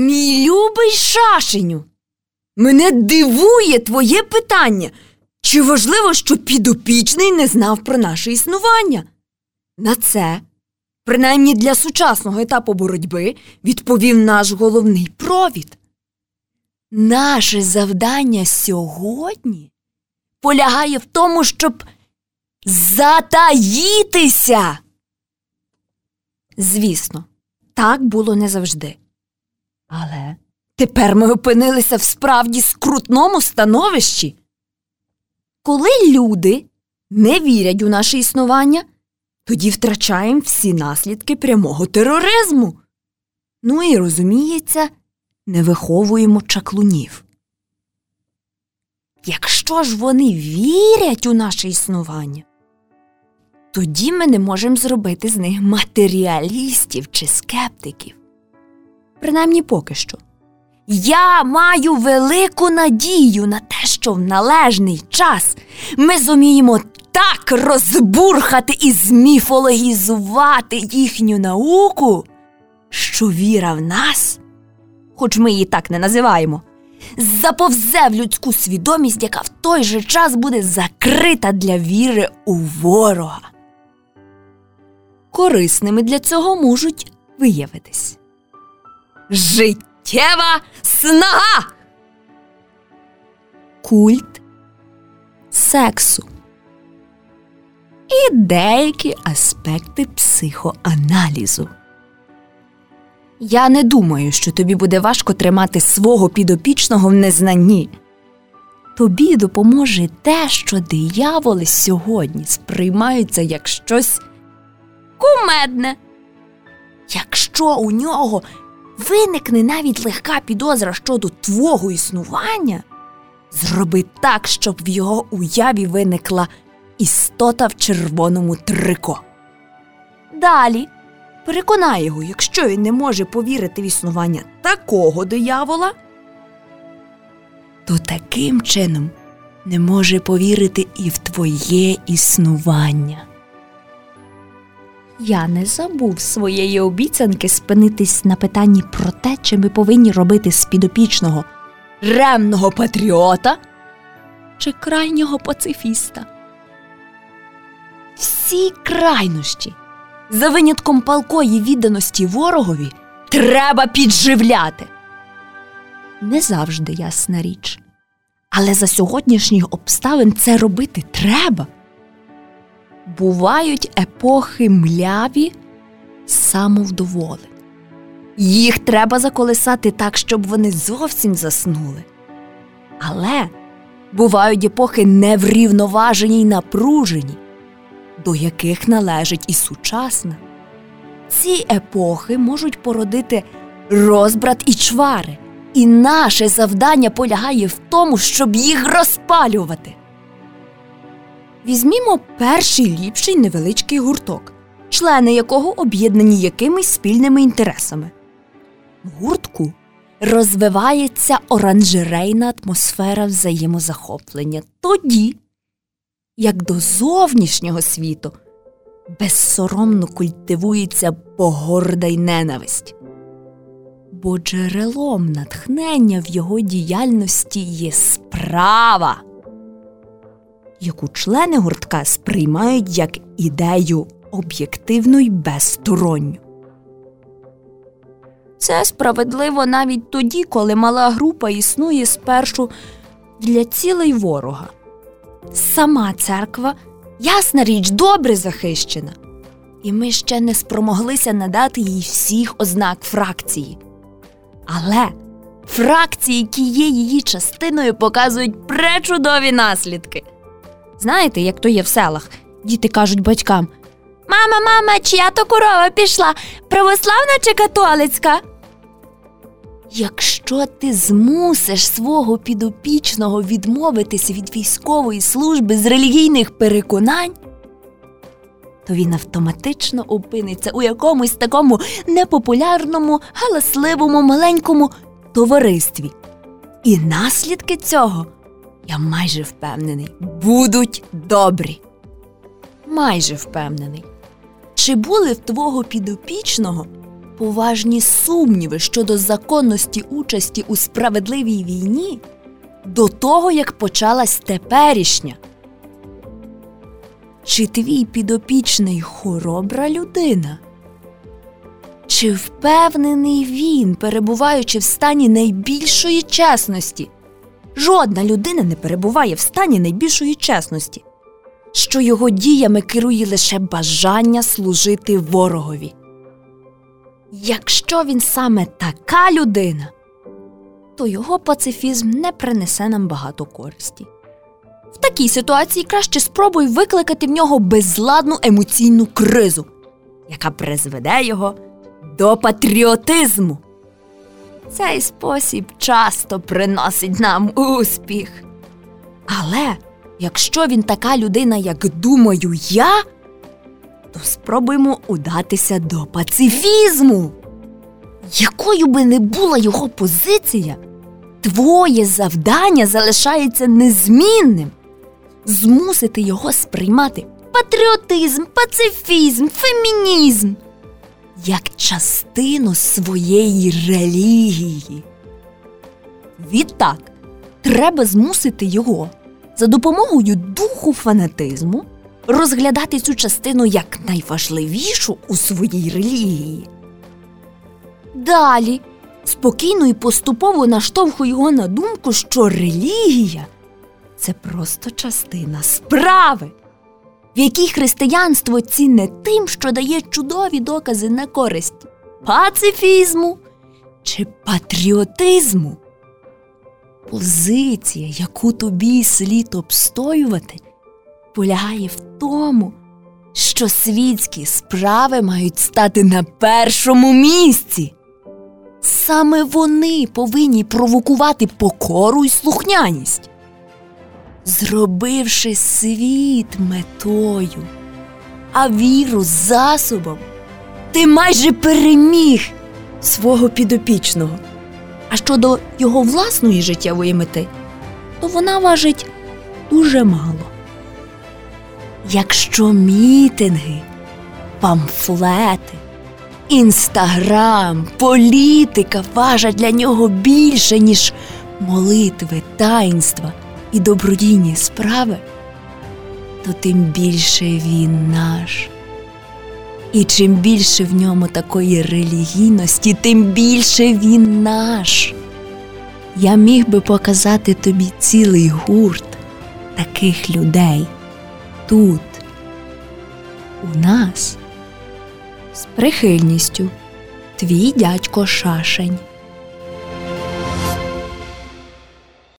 Мій любий шашеню, мене дивує твоє питання. Чи важливо, що підопічний не знав про наше існування? На це, принаймні для сучасного етапу боротьби, відповів наш головний провід. Наше завдання сьогодні полягає в тому, щоб затаїтися. Звісно, так було не завжди. Але тепер ми опинилися в справді скрутному становищі. Коли люди не вірять у наше існування, тоді втрачаємо всі наслідки прямого тероризму. Ну і розуміється, не виховуємо чаклунів. Якщо ж вони вірять у наше існування, тоді ми не можемо зробити з них матеріалістів чи скептиків. Принаймні поки що. Я маю велику надію на те, що в належний час ми зуміємо так розбурхати і зміфологізувати їхню науку, що віра в нас, хоч ми її так не називаємо, заповзе в людську свідомість, яка в той же час буде закрита для віри у ворога. Корисними для цього можуть виявитись життєва снага, культ сексу і деякі аспекти психоаналізу. Я не думаю, що тобі буде важко тримати свого підопічного в незнанні. Тобі допоможе те, що дияволи сьогодні сприймаються як щось кумедне. Якщо у нього виникне навіть легка підозра щодо твого існування, зроби так, щоб в його уяві виникла істота в червоному трико. Далі переконай його, якщо він не може повірити в існування такого диявола, то таким чином не може повірити і в твоє існування. Я не забув своєї обіцянки спинитись на питанні про те, чи ми повинні робити з підопічного ремного патріота чи крайнього пацифіста. Всі крайнощі, за винятком палкої відданості ворогові, треба підживляти. Не завжди ясна річ. Але за сьогоднішніх обставин це робити треба. Бувають епохи мляві самовдоволень. Їх треба заколисати так, щоб вони зовсім заснули. Але бувають епохи неврівноважені й напружені, до яких належить і сучасна. Ці епохи можуть породити розбрат і чвари, і наше завдання полягає в тому, щоб їх розпалювати. Візьмімо перший ліпший невеличкий гурток, члени якого об'єднані якимись спільними інтересами. В гуртку розвивається оранжерейна атмосфера взаємозахоплення тоді, як до зовнішнього світу безсоромно культивується погорда й ненависть. Бо джерелом натхнення в його діяльності є справа, яку члени гуртка сприймають як ідею об'єктивну й безсторонню. Це справедливо навіть тоді, коли мала група існує спершу для цілей ворога. Сама церква, ясна річ, добре захищена, і ми ще не спромоглися надати їй всіх ознак фракції. Але фракції, які є її частиною, показують пречудові наслідки. Знаєте, як то є в селах? Діти кажуть батькам Мама, мама, чия то корова пішла, православна чи католицька? Якщо ти змусиш свого підопічного відмовитися від військової служби з релігійних переконань, то він автоматично опиниться у якомусь такому непопулярному, галасливому маленькому товаристві. І наслідки цього, я майже впевнений, будуть добрі. Майже впевнений. Чи були в твого підопічного поважні сумніви щодо законності участі у справедливій війні до того, як почалась теперішня. Чи твій підопічний хоробра людина? Чи впевнений він, перебуваючи в стані найбільшої чесності? Жодна людина не перебуває в стані найбільшої чесності, що його діями керує лише бажання служити ворогові. Якщо він саме така людина, то його пацифізм не принесе нам багато користі. В такій ситуації краще спробуй викликати в нього безладну емоційну кризу, яка призведе його до патріотизму. Цей спосіб часто приносить нам успіх. Але якщо він така людина, як думаю я, то спробуємо удатися до пацифізму. Якою би не була його позиція, твоє завдання залишається незмінним змусити його сприймати патріотизм, пацифізм, фемінізм як частину своєї релігії. Відтак, треба змусити його за допомогою духу фанатизму розглядати цю частину як найважливішу у своїй релігії. Далі спокійно і поступово наштовхує його на думку, що релігія це просто частина справи, в якій християнство цінне тим, що дає чудові докази на користь пацифізму чи патріотизму. Позиція, яку тобі слід обстоювати, полягає в тому, що світські справи мають стати на першому місці. Саме вони повинні провокувати покору і слухняність, зробивши світ метою, а віру засобом, ти майже переміг свого підопічного. А щодо його власної життєвої мети, то вона важить дуже мало. Якщо мітинги, памфлети, інстаграм, політика важать для нього більше, ніж молитви, таїнства і добродійні справи, то тим більше він наш. І чим більше в ньому такої релігійності, тим більше він наш. Я міг би показати тобі цілий гурт таких людей тут, у нас, з прихильністю, твій дядько Шашень.